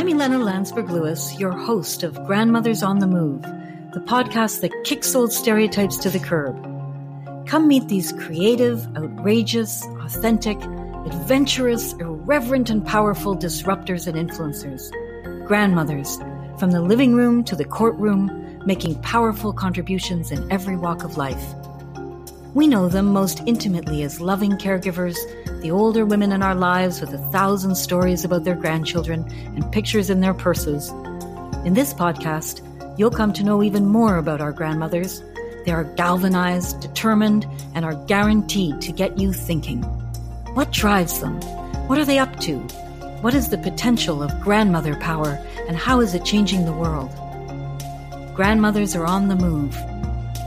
I'm Ilana Landsberg Lewis, your host of Grandmothers on the Move, the podcast that kicks old stereotypes to the curb. Come meet these creative, outrageous, authentic, adventurous, irreverent, and powerful disruptors and influencers. Grandmothers, from the living room to the courtroom, making powerful contributions in every walk of life. We know them most intimately as loving caregivers, the older women in our lives with a thousand stories about their grandchildren and pictures in their purses. In this podcast, you'll come to know even more about our grandmothers. They are galvanized, determined, and are guaranteed to get you thinking. What drives them? What are they up to? What is the potential of grandmother power, and how is it changing the world? Grandmothers are on the move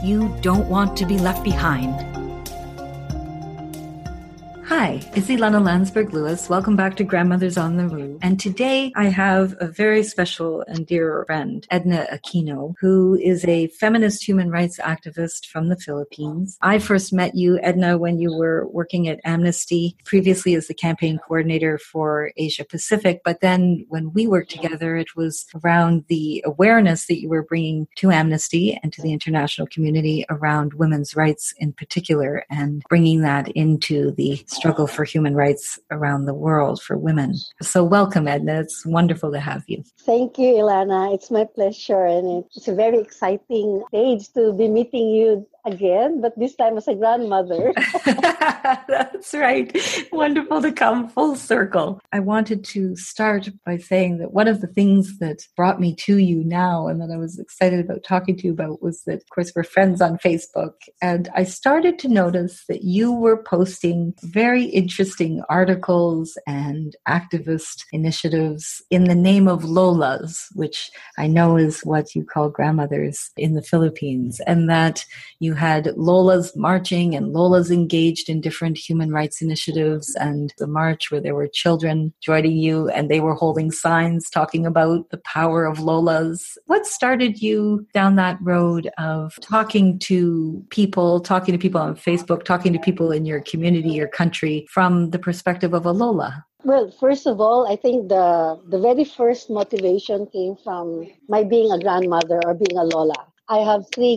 you don't want to be left behind. Hi, it's Ilana Landsberg Lewis. Welcome back to Grandmothers on the Move. And today I have a very special and dear friend, Edna Aquino, who is a feminist human rights activist from the Philippines. I first met you, Edna, when you were working at Amnesty, previously as the campaign coordinator for Asia Pacific. But then when we worked together, it was around the awareness that you were bringing to Amnesty and to the international community around women's rights in particular and bringing that into the struggle for human rights around the world for women. So, welcome, Edna. It's wonderful to have you. Thank you, Ilana. It's my pleasure, and it's a very exciting stage to be meeting you again, but this time as a grandmother. That's right. Wonderful to come full circle. I wanted to start by saying that one of the things that brought me to you now and that I was excited about talking to you about was that, of course, we're friends on Facebook. And I started to notice that you were posting very interesting articles and activist initiatives in the name of Lolas, which I know is what you call grandmothers in the Philippines, and that you had Lola's marching and Lola's engaged in different human rights initiatives and the march where there were children joining you and they were holding signs talking about the power of Lola's. What started you down that road of talking to people, talking to people on Facebook, talking to people in your community, your country from the perspective of a Lola? Well, first of all, I think the the very first motivation came from my being a grandmother or being a Lola. I have three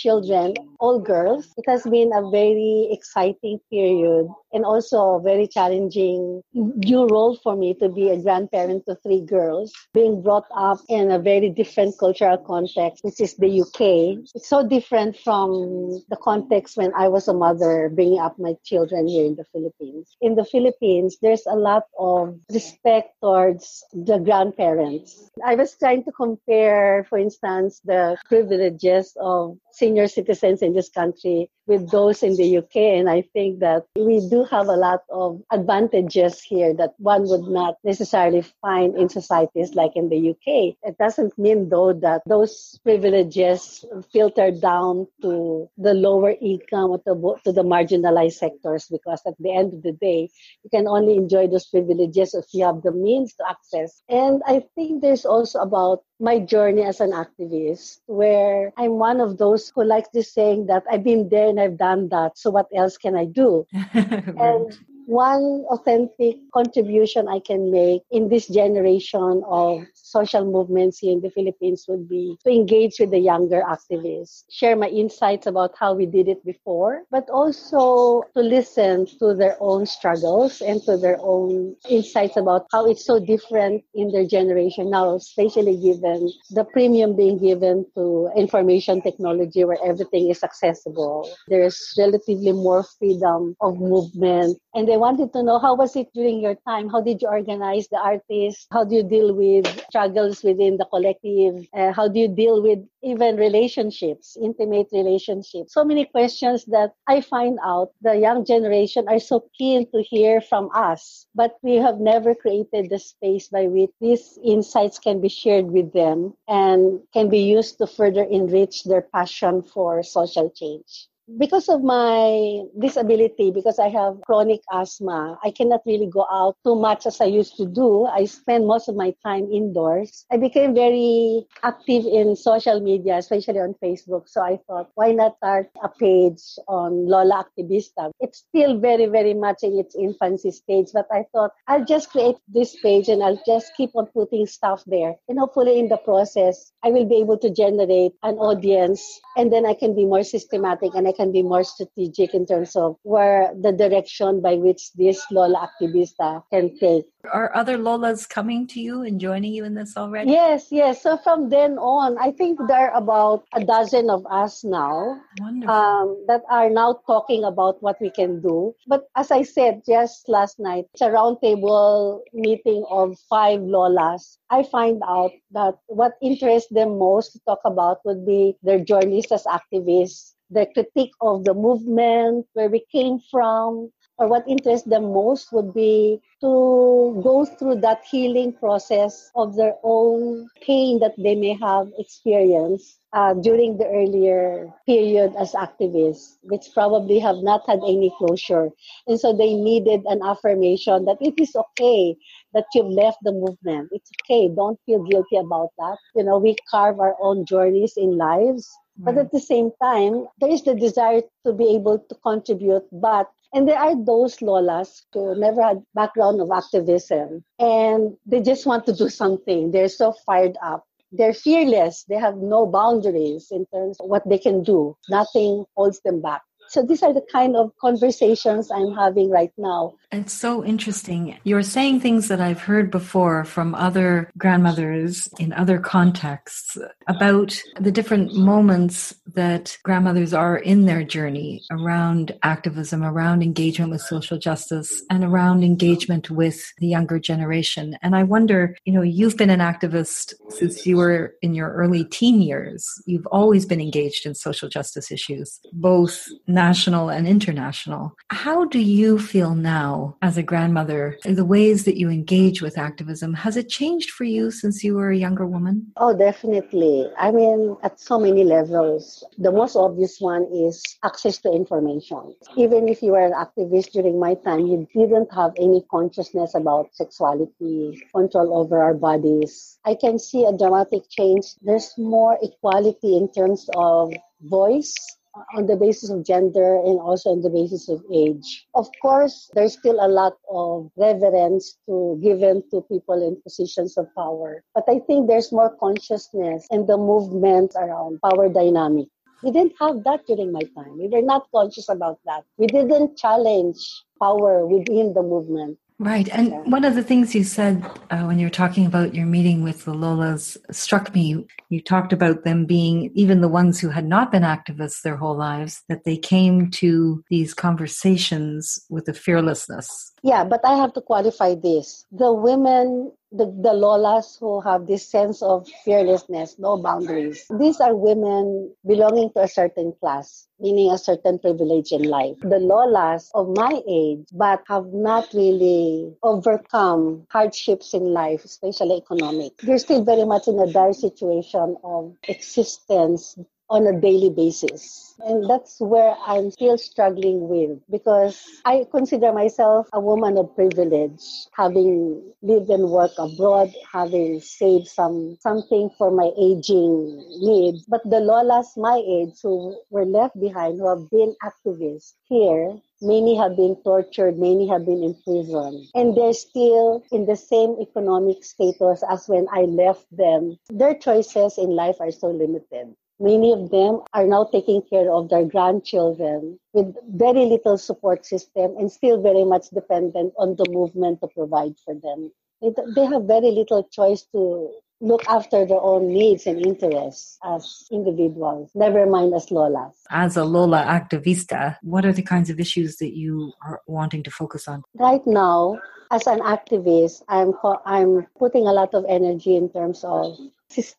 grandchildren, all girls. It has been a very exciting period and also very challenging new role for me to be a grandparent to three girls, being brought up in a very different cultural context, which is the UK. It's so different from the context when I was a mother bringing up my children here in the Philippines. In the Philippines, there's a lot of respect towards the grandparents. I was trying to compare, for instance, the privileges of senior citizens in this country with those in the UK. And I think that we do have a lot of advantages here that one would not necessarily find in societies like in the UK. It doesn't mean, though, that those privileges filter down to the lower income or to, to the marginalized sectors because at the end of the day, you can only enjoy those privileges if you have the means to access. And I think there's also about my journey as an activist, where I'm one of those who likes this saying that I've been there I've done that, so what else can I do? right. And one authentic contribution I can make in this generation of social movements here in the Philippines would be to engage with the younger activists, share my insights about how we did it before, but also to listen to their own struggles and to their own insights about how it's so different in their generation now, especially given the premium being given to information technology where everything is accessible. There's relatively more freedom of movement. And they wanted to know how was it during your time? How did you organize the artists? How do you deal with struggles within the collective? Uh, how do you deal with even relationships, intimate relationships? So many questions that I find out the young generation are so keen to hear from us, but we have never created the space by which these insights can be shared with them and can be used to further enrich their passion for social change. Because of my disability, because I have chronic asthma, I cannot really go out too much as I used to do. I spend most of my time indoors. I became very active in social media, especially on Facebook. So I thought, why not start a page on Lola Activista? It's still very, very much in its infancy stage, but I thought I'll just create this page and I'll just keep on putting stuff there. And hopefully in the process, I will be able to generate an audience and then I can be more systematic and I can be more strategic in terms of where the direction by which this Lola Activista can take. Are other Lolas coming to you and joining you in this already? Yes, yes. So from then on, I think there are about a dozen of us now um, that are now talking about what we can do. But as I said just last night, it's a roundtable meeting of five Lolas. I find out that what interests them most to talk about would be their journeys as activists, the critique of the movement, where we came from, or what interests them most would be to go through that healing process of their own pain that they may have experienced uh, during the earlier period as activists, which probably have not had any closure. And so they needed an affirmation that it is okay that you've left the movement. It's okay. Don't feel guilty about that. You know, we carve our own journeys in lives. But at the same time, there is the desire to be able to contribute, but and there are those lolas who never had background of activism and they just want to do something. They're so fired up. They're fearless. They have no boundaries in terms of what they can do. Nothing holds them back. So these are the kind of conversations I'm having right now. It's so interesting. You're saying things that I've heard before from other grandmothers in other contexts about the different moments that grandmothers are in their journey around activism, around engagement with social justice, and around engagement with the younger generation. And I wonder, you know, you've been an activist since you were in your early teen years. You've always been engaged in social justice issues, both national and international. How do you feel now as a grandmother, the ways that you engage with activism? Has it changed for you since you were a younger woman? Oh, definitely. I mean, at so many levels. The most obvious one is access to information. Even if you were an activist during my time, you didn't have any consciousness about sexuality, control over our bodies. I can see a dramatic change. There's more equality in terms of voice Uh, on the basis of gender and also on the basis of age. Of course, there's still a lot of reverence to given to people in positions of power. But I think there's more consciousness in the movement around power dynamic. We didn't have that during my time. We were not conscious about that. We didn't challenge power within the movement. Right. And yeah. one of the things you said uh, when you were talking about your meeting with the Lolas struck me. You talked about them being, even the ones who had not been activists their whole lives, that they came to these conversations with a fearlessness. Yeah, but I have to qualify this. The women the, the lolas who have this sense of fearlessness, no boundaries. These are women belonging to a certain class, meaning a certain privilege in life. The lolas of my age, but have not really overcome hardships in life, especially economic. They're still very much in a dire situation of existence on a daily basis. And that's where I'm still struggling with because I consider myself a woman of privilege, having lived and worked abroad, having saved some something for my aging needs. But the Lolas my age who were left behind, who have been activists here, Many have been tortured, many have been imprisoned, and they're still in the same economic status as when I left them. Their choices in life are so limited. Many of them are now taking care of their grandchildren with very little support system and still very much dependent on the movement to provide for them. They have very little choice to look after their own needs and interests as individuals, never mind as Lolas. As a Lola activista, what are the kinds of issues that you are wanting to focus on? Right now, as an activist, I'm, I'm putting a lot of energy in terms of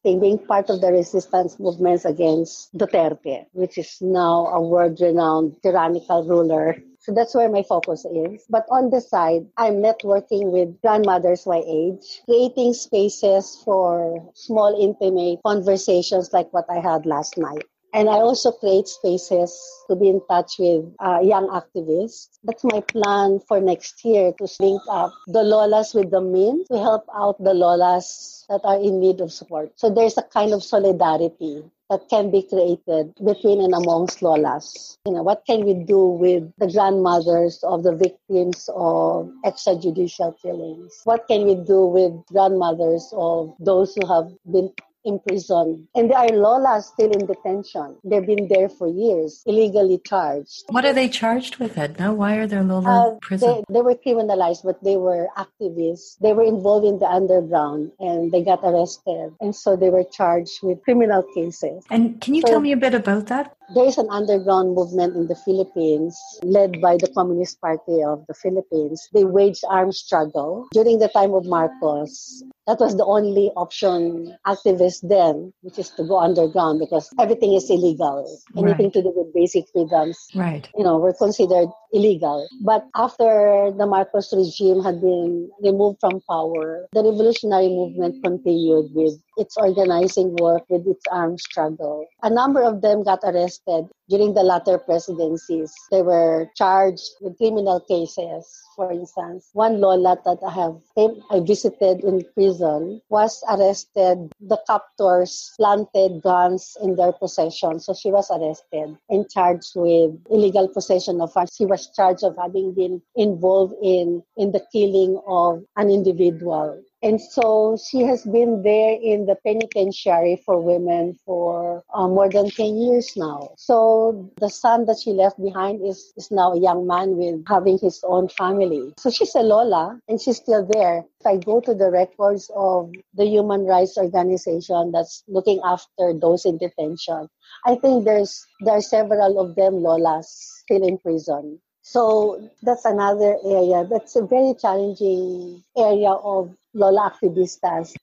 being part of the resistance movements against Duterte, which is now a world-renowned tyrannical ruler. So that's where my focus is. But on the side, I'm networking with grandmothers my age, creating spaces for small, intimate conversations like what I had last night. And I also create spaces to be in touch with uh, young activists. That's my plan for next year to link up the Lolas with the men to help out the Lolas that are in need of support. So there's a kind of solidarity that can be created between and amongst Lolas. You know, what can we do with the grandmothers of the victims of extrajudicial killings? What can we do with grandmothers of those who have been imprisoned. And there are Lolas still in detention. They've been there for years, illegally charged. What are they charged with, Edna? Why are there Lola uh, prison? They, they, were criminalized, but they were activists. They were involved in the underground and they got arrested. And so they were charged with criminal cases. And can you so, tell me a bit about that? There is an underground movement in the Philippines led by the Communist Party of the Philippines. They waged armed struggle during the time of Marcos. That was the only option activists then, which is to go underground because everything is illegal. Anything right. to do with basic freedoms, right. you know, were considered illegal. But after the Marcos regime had been removed from power, the revolutionary movement continued with its organizing work, with its armed struggle. A number of them got arrested during the latter presidencies. They were charged with criminal cases. For instance, one Lola that I have eh, I visited in prison was arrested. The captors planted guns in their possession, so she was arrested and charged with illegal possession of arms. She was charged of having been involved in in the killing of an individual. And so she has been there in the penitentiary for women for uh, more than 10 years now. So the son that she left behind is, is now a young man with having his own family. So she's a Lola and she's still there. If I go to the records of the human rights organization that's looking after those in detention, I think there's there are several of them Lolas still in prison. So that's another area. That's a very challenging area of Lola activistas.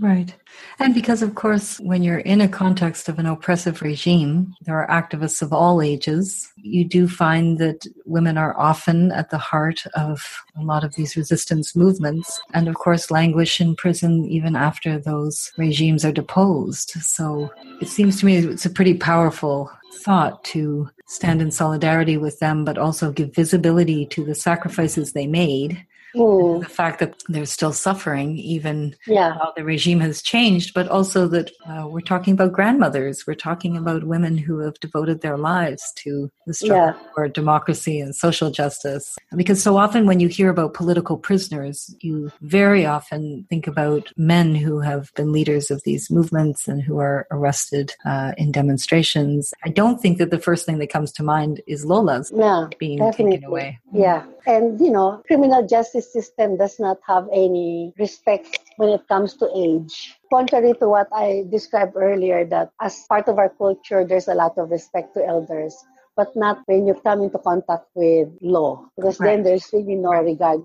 Right. And because, of course, when you're in a context of an oppressive regime, there are activists of all ages. You do find that women are often at the heart of a lot of these resistance movements, and of course, languish in prison even after those regimes are deposed. So it seems to me it's a pretty powerful thought to stand in solidarity with them, but also give visibility to the sacrifices they made Mm. The fact that they're still suffering, even yeah. while the regime has changed, but also that uh, we're talking about grandmothers. We're talking about women who have devoted their lives to the struggle yeah. for democracy and social justice. Because so often when you hear about political prisoners, you very often think about men who have been leaders of these movements and who are arrested uh, in demonstrations. I don't think that the first thing that comes to mind is Lola's yeah, being definitely. taken away. Yeah. And, you know, criminal justice system does not have any respect when it comes to age. Contrary to what I described earlier, that as part of our culture, there's a lot of respect to elders, but not when you come into contact with law, because right. then there's really no regard,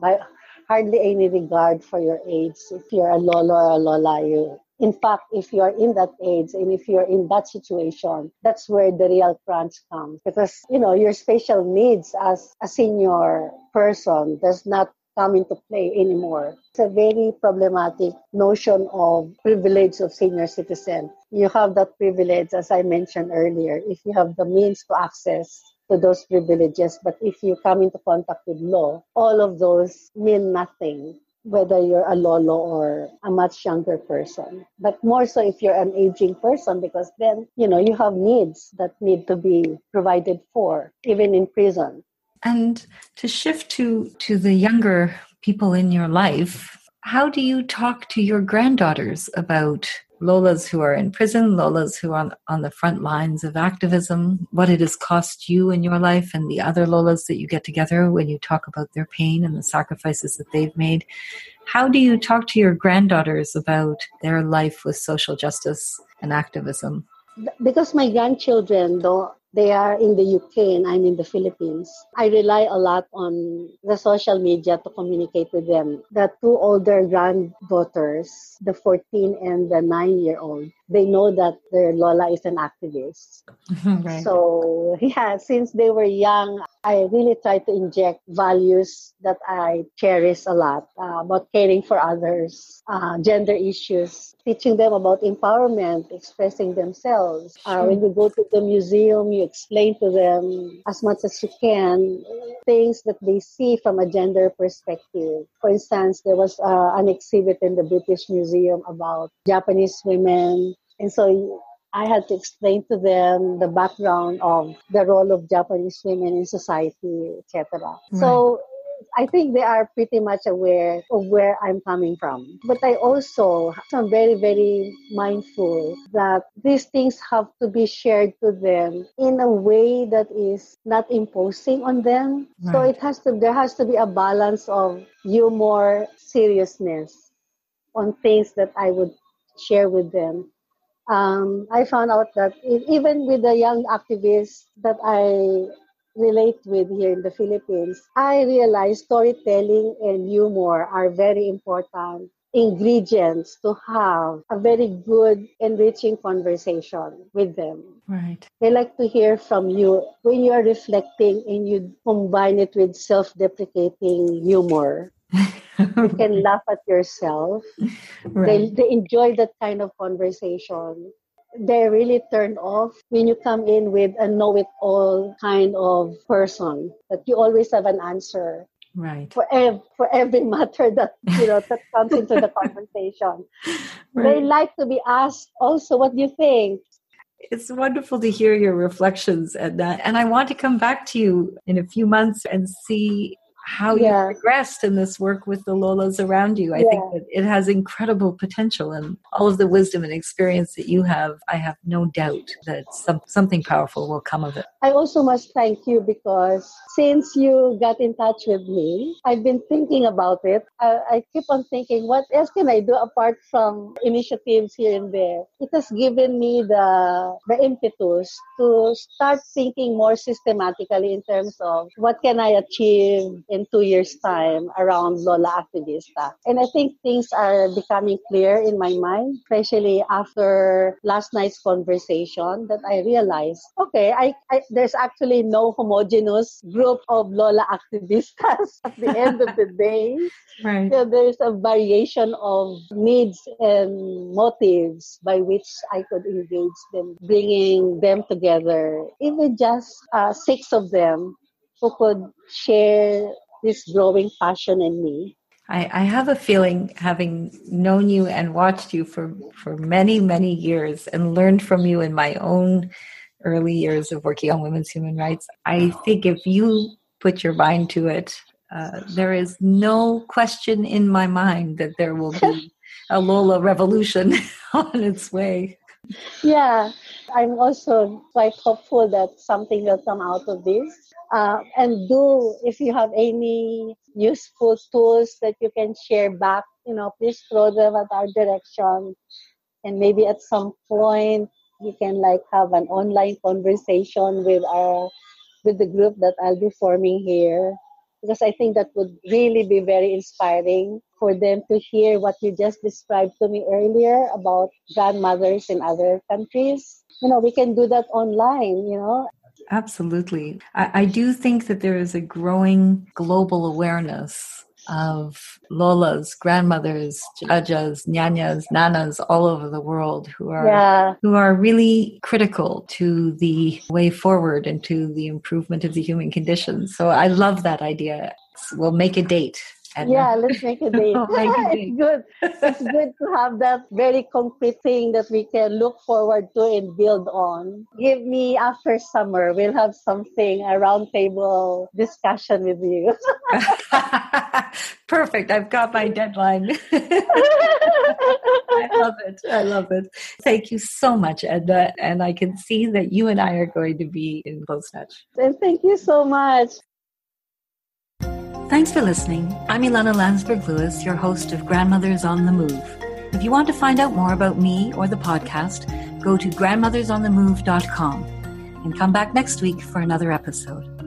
hardly any regard for your age. If you're a lolo or a lola, you in fact, if you're in that age and if you're in that situation, that's where the real crunch comes because, you know, your special needs as a senior person does not come into play anymore. It's a very problematic notion of privilege of senior citizen. You have that privilege, as I mentioned earlier, if you have the means to access to those privileges. But if you come into contact with law, all of those mean nothing whether you're a lolo or a much younger person. But more so if you're an aging person, because then, you know, you have needs that need to be provided for, even in prison. And to shift to, to the younger people in your life, how do you talk to your granddaughters about Lolas who are in prison, Lolas who are on, the front lines of activism, what it has cost you in your life, and the other Lolas that you get together when you talk about their pain and the sacrifices that they've made. How do you talk to your granddaughters about their life with social justice and activism? Because my grandchildren, though They are in the UK and I'm in the Philippines. I rely a lot on the social media to communicate with them. The two older granddaughters, the 14 and the 9 year old, they know that their Lola is an activist. right. So, yeah, since they were young, I really try to inject values that I cherish a lot uh, about caring for others, uh, gender issues, teaching them about empowerment, expressing themselves. Uh, when you go to the museum, you explain to them as much as you can things that they see from a gender perspective. For instance, there was uh, an exhibit in the British Museum about Japanese women. And so I had to explain to them the background of the role of Japanese women in society, etc. Right. So I think they are pretty much aware of where I'm coming from. But I also am very, very mindful that these things have to be shared to them in a way that is not imposing on them. Right. So it has to there has to be a balance of humor, seriousness on things that I would share with them um, I found out that even with the young activists that I relate with here in the Philippines, I realized storytelling and humor are very important ingredients to have a very good, enriching conversation with them. Right. They like to hear from you when you are reflecting and you combine it with self deprecating humor you can laugh at yourself. Right. They, they enjoy that kind of conversation. They're really turned off when you come in with a know it all kind of person that you always have an answer. Right. For, ev- for every matter that you know that comes into the conversation. Right. They like to be asked also what do you think? It's wonderful to hear your reflections and that. And I want to come back to you in a few months and see how yeah. you progressed in this work with the Lolas around you. I yeah. think that it has incredible potential and all of the wisdom and experience that you have, I have no doubt that some, something powerful will come of it. I also must thank you because since you got in touch with me, I've been thinking about it. I, I keep on thinking, what else can I do apart from initiatives here and there? It has given me the, the impetus to start thinking more systematically in terms of what can I achieve in in two years' time around Lola Activista. And I think things are becoming clear in my mind, especially after last night's conversation that I realized, okay, I, I there's actually no homogenous group of Lola Activistas at the end of the day. Right. So there's a variation of needs and motives by which I could engage them, bringing them together. Even just uh, six of them who could share this growing passion in me. I, I, have a feeling, having known you and watched you for, for many, many years and learned from you in my own early years of working on women's human rights, I think if you put your mind to it, uh, there is no question in my mind that there will be a Lola revolution on its way. Yeah, I'm also quite hopeful that something will come out of this. Uh, and do if you have any useful tools that you can share back you know please throw them at our direction. And maybe at some point you can like have an online conversation with our with the group that i'll be forming here because i think that would really be very inspiring for them to hear what you just described to me earlier about grandmothers in other countries you know we can do that online you know Absolutely. I, I do think that there is a growing global awareness of lolas, grandmothers, ajas, nyanyas, nanas all over the world who are yeah. who are really critical to the way forward and to the improvement of the human condition. So I love that idea. We'll make a date Edna. Yeah, let's make a date. Oh, make a date. it's good. It's good to have that very concrete thing that we can look forward to and build on. Give me after summer, we'll have something, a roundtable discussion with you. Perfect. I've got my deadline. I love it. I love it. Thank you so much, Edna. And I can see that you and I are going to be in close touch. And thank you so much. Thanks for listening. I'm Ilana Landsberg Lewis, your host of Grandmothers on the Move. If you want to find out more about me or the podcast, go to grandmothersonthemove.com. and come back next week for another episode.